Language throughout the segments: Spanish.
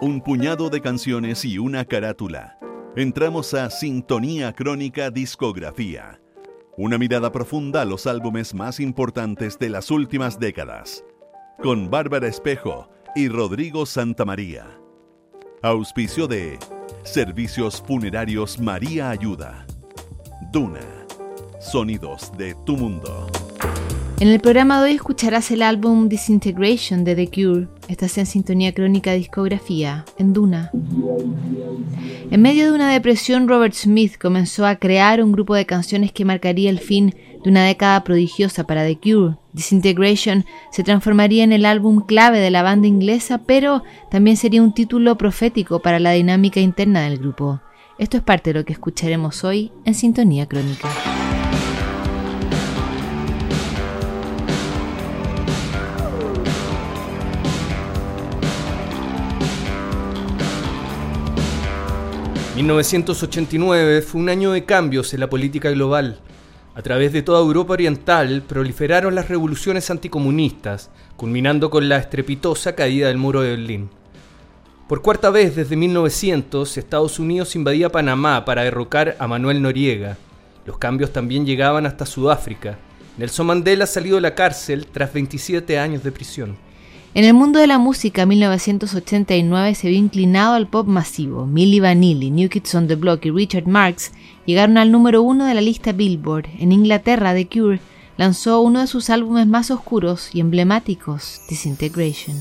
un puñado de canciones y una carátula. Entramos a Sintonía Crónica Discografía. Una mirada profunda a los álbumes más importantes de las últimas décadas. Con Bárbara Espejo y Rodrigo Santamaría. Auspicio de Servicios Funerarios María Ayuda. Duna. Sonidos de tu mundo. En el programa de hoy escucharás el álbum Disintegration de The Cure. Estás en sintonía crónica discografía, en Duna. En medio de una depresión, Robert Smith comenzó a crear un grupo de canciones que marcaría el fin de una década prodigiosa para The Cure. Disintegration se transformaría en el álbum clave de la banda inglesa, pero también sería un título profético para la dinámica interna del grupo. Esto es parte de lo que escucharemos hoy en Sintonía Crónica. 1989 fue un año de cambios en la política global. A través de toda Europa Oriental proliferaron las revoluciones anticomunistas, culminando con la estrepitosa caída del muro de Berlín. Por cuarta vez desde 1900, Estados Unidos invadía Panamá para derrocar a Manuel Noriega. Los cambios también llegaban hasta Sudáfrica. Nelson Mandela ha salido de la cárcel tras 27 años de prisión. En el mundo de la música, 1989 se vio inclinado al pop masivo. Milli Vanilli, New Kids on the Block y Richard Marx llegaron al número uno de la lista Billboard. En Inglaterra, The Cure lanzó uno de sus álbumes más oscuros y emblemáticos, Disintegration.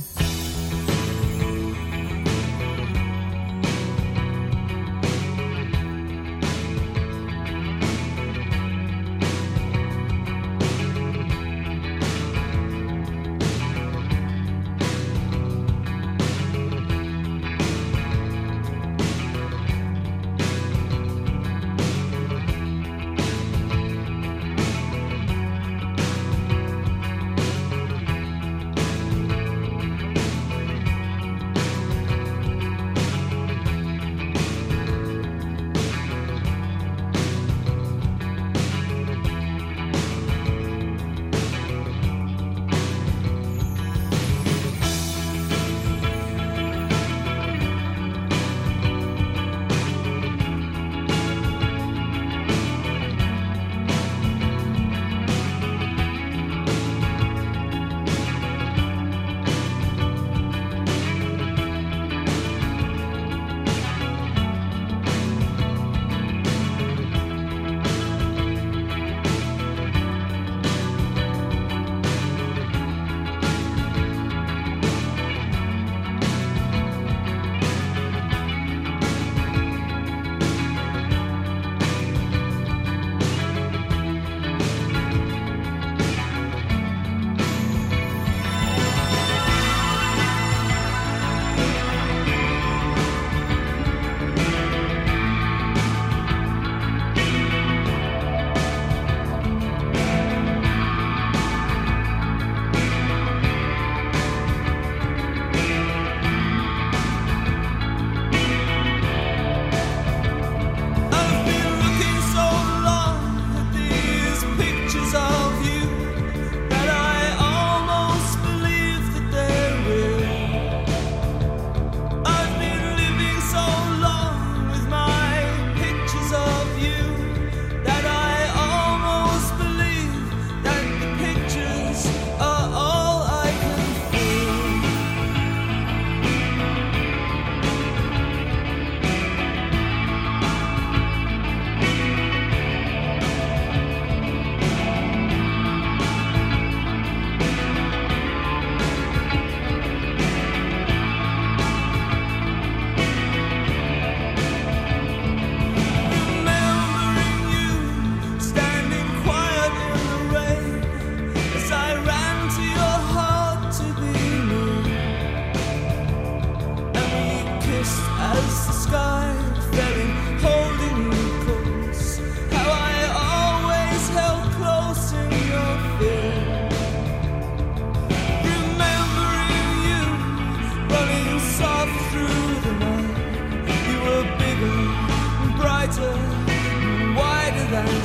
through the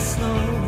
snow.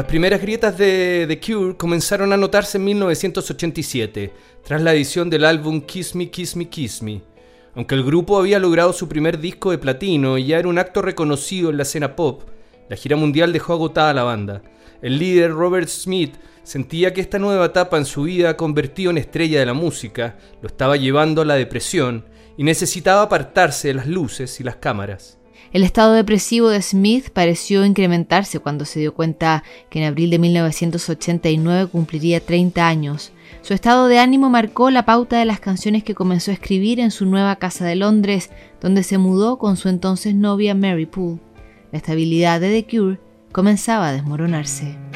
Las primeras grietas de The Cure comenzaron a notarse en 1987, tras la edición del álbum Kiss Me, Kiss Me, Kiss Me. Aunque el grupo había logrado su primer disco de platino y ya era un acto reconocido en la escena pop, la gira mundial dejó agotada a la banda. El líder Robert Smith sentía que esta nueva etapa en su vida convertido en estrella de la música lo estaba llevando a la depresión y necesitaba apartarse de las luces y las cámaras. El estado depresivo de Smith pareció incrementarse cuando se dio cuenta que en abril de 1989 cumpliría 30 años. Su estado de ánimo marcó la pauta de las canciones que comenzó a escribir en su nueva casa de Londres, donde se mudó con su entonces novia Mary Poole. La estabilidad de The Cure comenzaba a desmoronarse.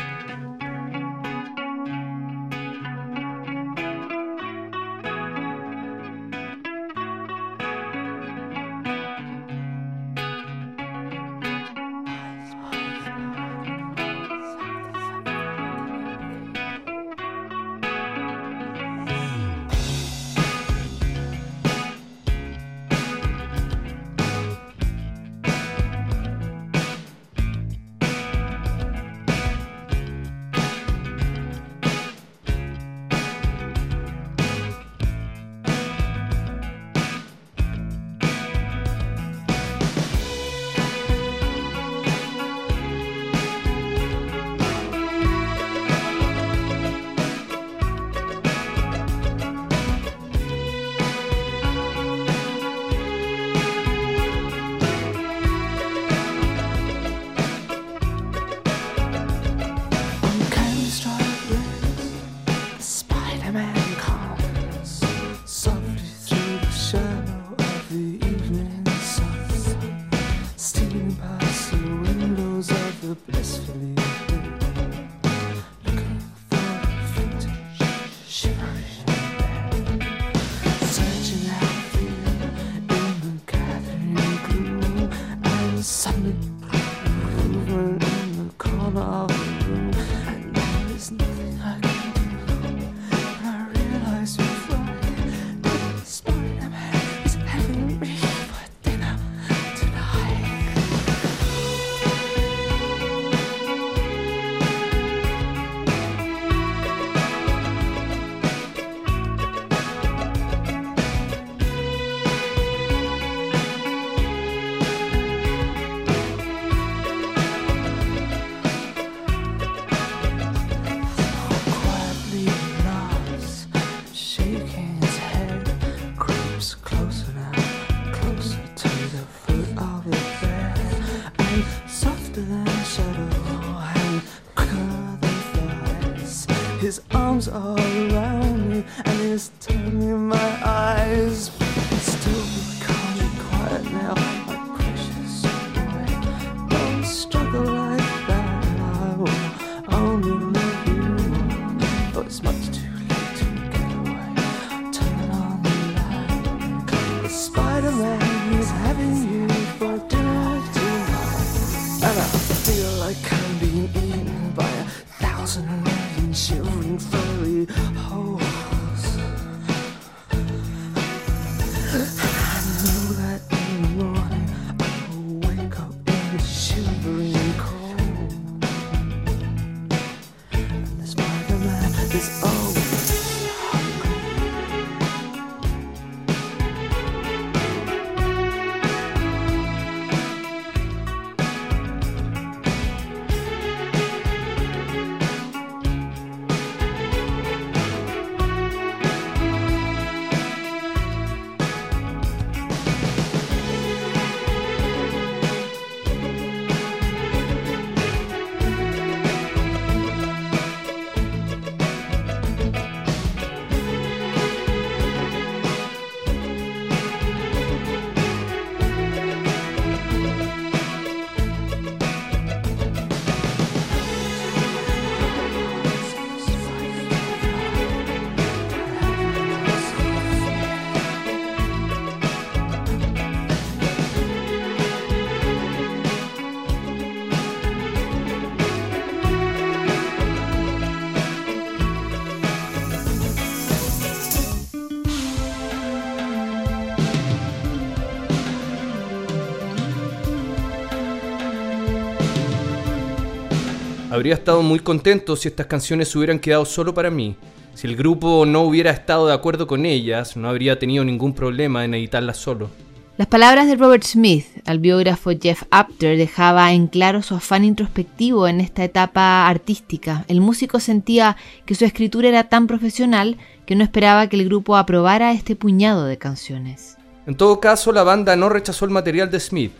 Habría estado muy contento si estas canciones se hubieran quedado solo para mí. Si el grupo no hubiera estado de acuerdo con ellas, no habría tenido ningún problema en editarlas solo. Las palabras de Robert Smith al biógrafo Jeff Apter dejaba en claro su afán introspectivo en esta etapa artística. El músico sentía que su escritura era tan profesional que no esperaba que el grupo aprobara este puñado de canciones. En todo caso, la banda no rechazó el material de Smith.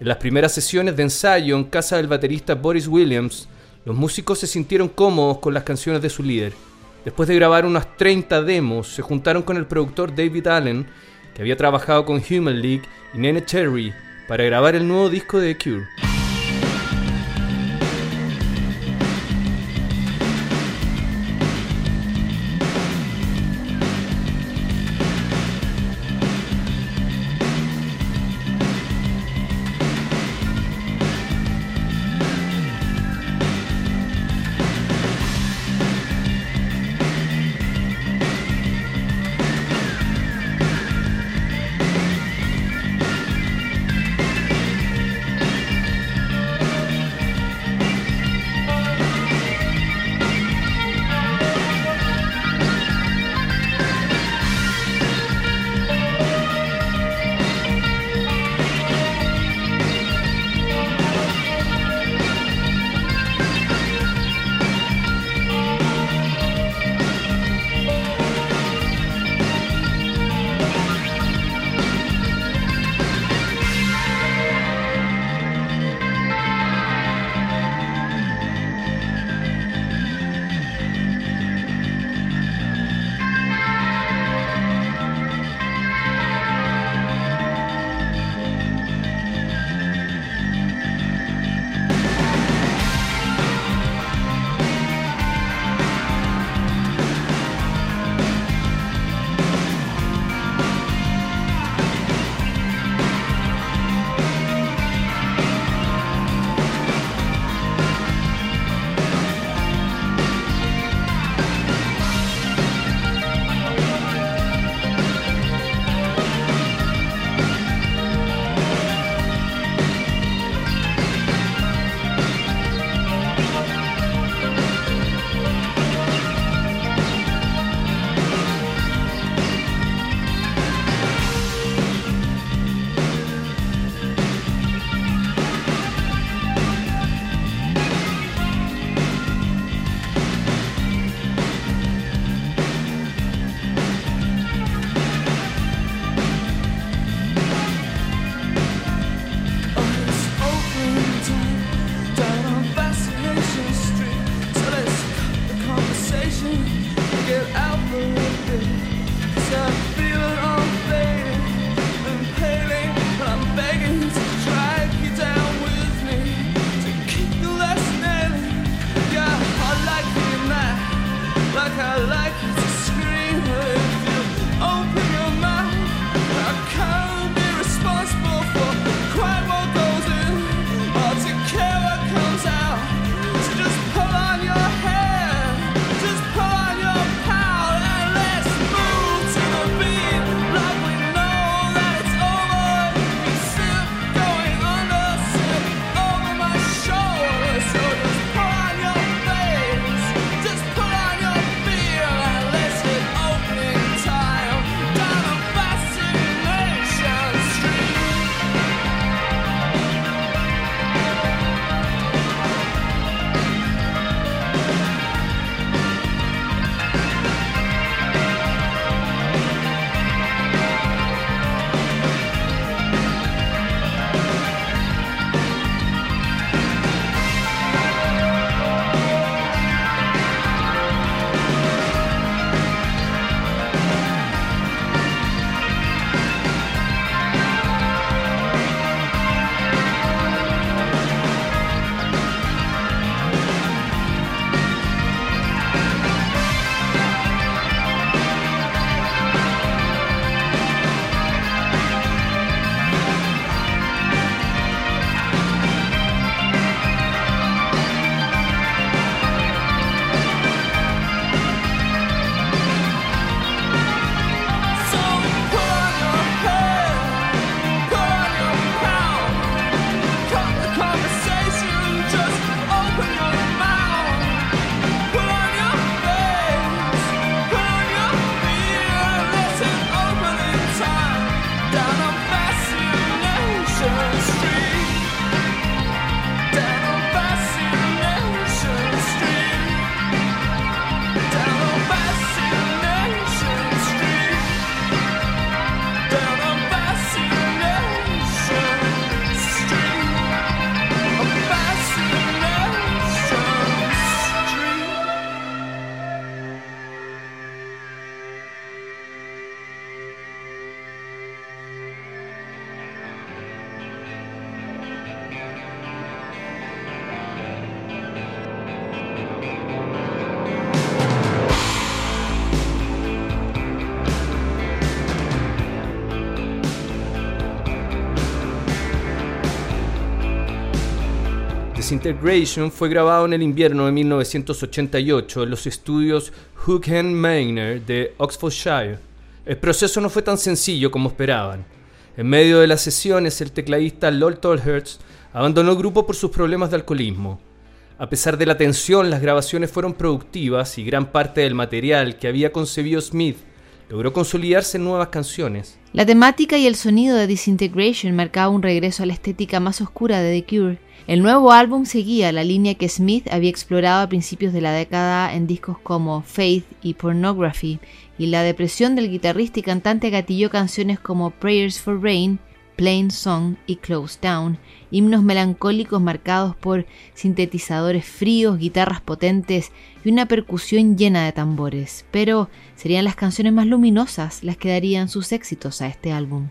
En las primeras sesiones de ensayo en casa del baterista Boris Williams, los músicos se sintieron cómodos con las canciones de su líder. Después de grabar unas 30 demos, se juntaron con el productor David Allen que había trabajado con Human League y Nene Cherry para grabar el nuevo disco de The Cure. Disintegration fue grabado en el invierno de 1988 en los estudios Hook Manor de Oxfordshire. El proceso no fue tan sencillo como esperaban. En medio de las sesiones, el tecladista Lol Tolhurst abandonó el grupo por sus problemas de alcoholismo. A pesar de la tensión, las grabaciones fueron productivas y gran parte del material que había concebido Smith logró consolidarse en nuevas canciones. La temática y el sonido de Disintegration marcaba un regreso a la estética más oscura de The Cure. El nuevo álbum seguía la línea que Smith había explorado a principios de la década en discos como Faith y Pornography, y la depresión del guitarrista y cantante gatilló canciones como Prayers for Rain, Plain Song y Close Down, himnos melancólicos marcados por sintetizadores fríos, guitarras potentes y una percusión llena de tambores. Pero serían las canciones más luminosas las que darían sus éxitos a este álbum.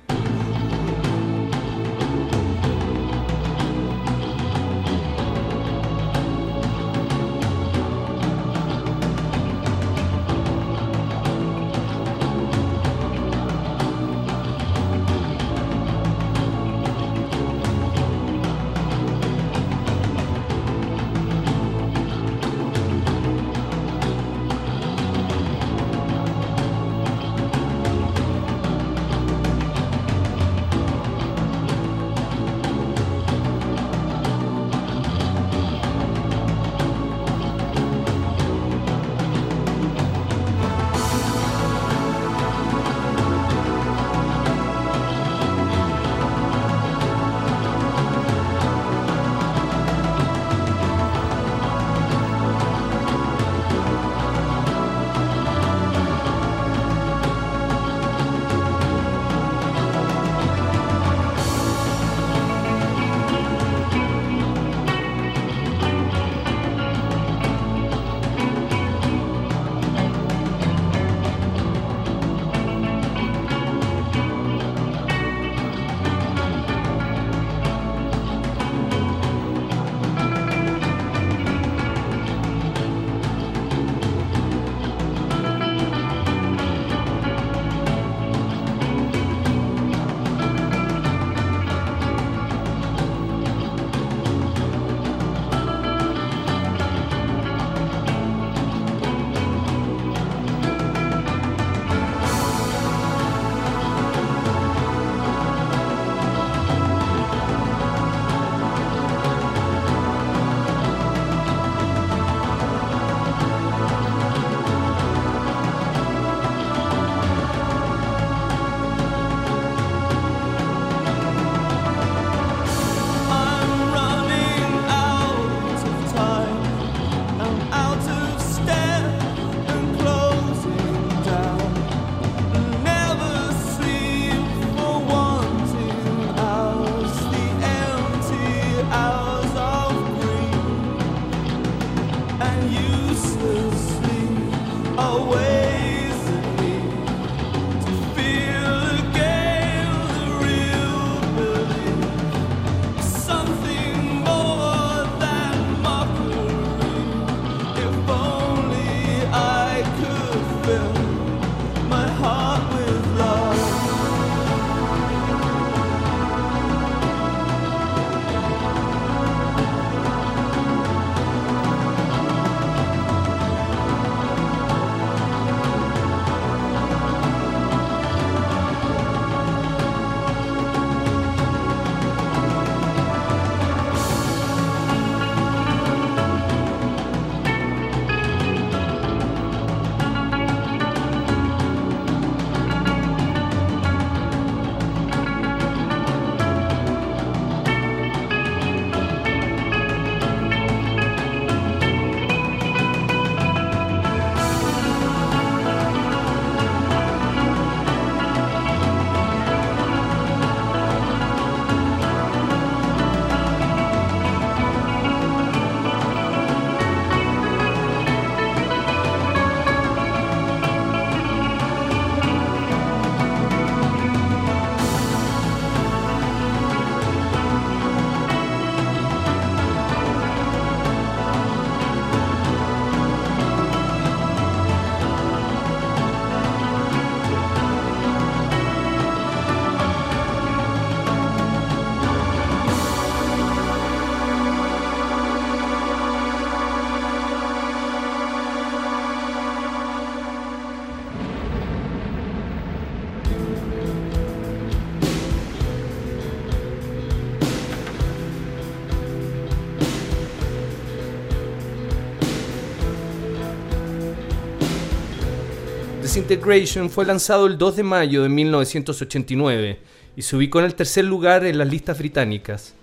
Disintegration fue lanzado el 2 de mayo de 1989 y se ubicó en el tercer lugar en las listas británicas.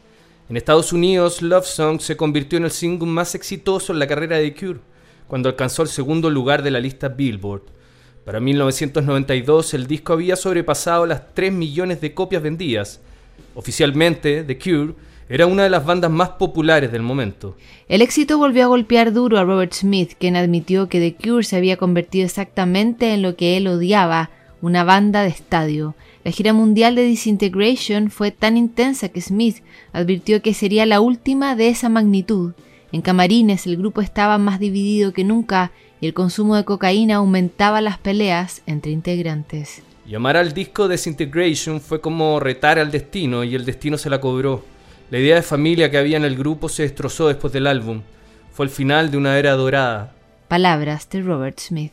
En Estados Unidos, Love Song se convirtió en el single más exitoso en la carrera de Cure, cuando alcanzó el segundo lugar de la lista Billboard. Para 1992 el disco había sobrepasado las 3 millones de copias vendidas. Oficialmente, The Cure era una de las bandas más populares del momento. El éxito volvió a golpear duro a Robert Smith, quien admitió que The Cure se había convertido exactamente en lo que él odiaba, una banda de estadio. La gira mundial de Disintegration fue tan intensa que Smith advirtió que sería la última de esa magnitud. En camarines el grupo estaba más dividido que nunca y el consumo de cocaína aumentaba las peleas entre integrantes. Llamar al disco Disintegration fue como retar al destino y el destino se la cobró. La idea de familia que había en el grupo se destrozó después del álbum. Fue el final de una era dorada. Palabras de Robert Smith.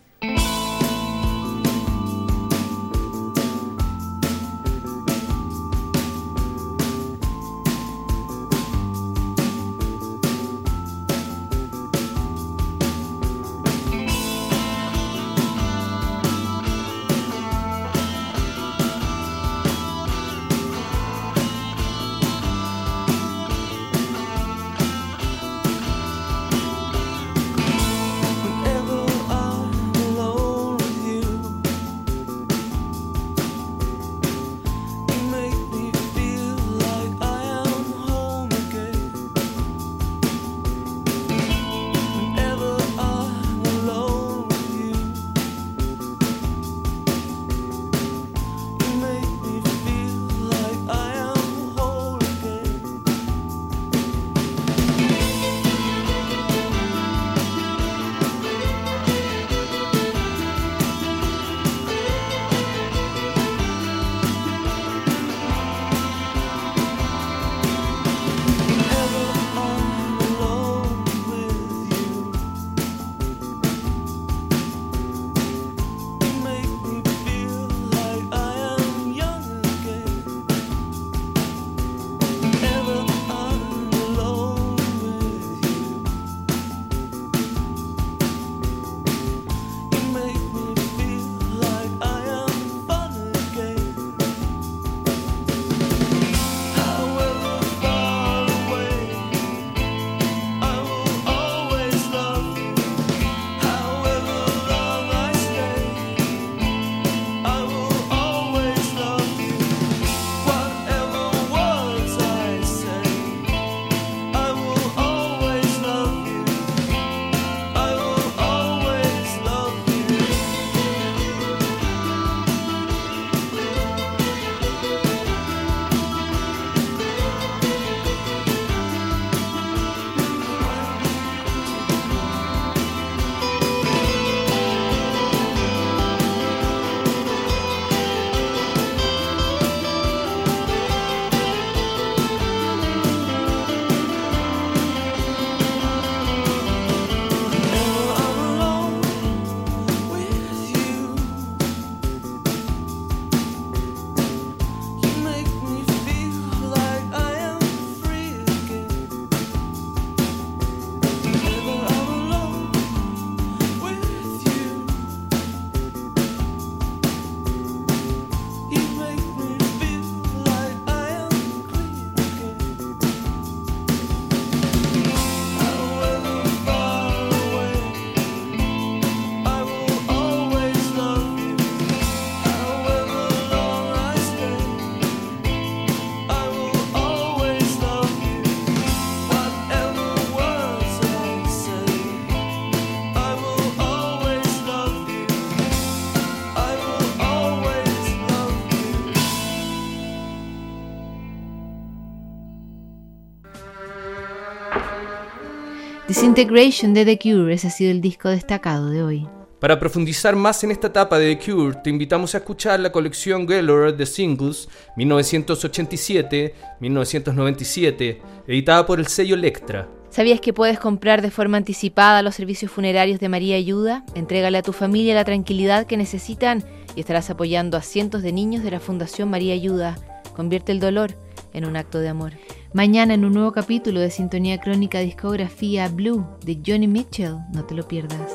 Disintegration de The Cure, ese ha sido el disco destacado de hoy. Para profundizar más en esta etapa de The Cure, te invitamos a escuchar la colección Geller de Singles 1987-1997, editada por el sello Electra. ¿Sabías que puedes comprar de forma anticipada los servicios funerarios de María Ayuda? Entrégale a tu familia la tranquilidad que necesitan y estarás apoyando a cientos de niños de la Fundación María Ayuda. Convierte el dolor en un acto de amor. Mañana en un nuevo capítulo de Sintonía Crónica Discografía Blue de Johnny Mitchell, no te lo pierdas.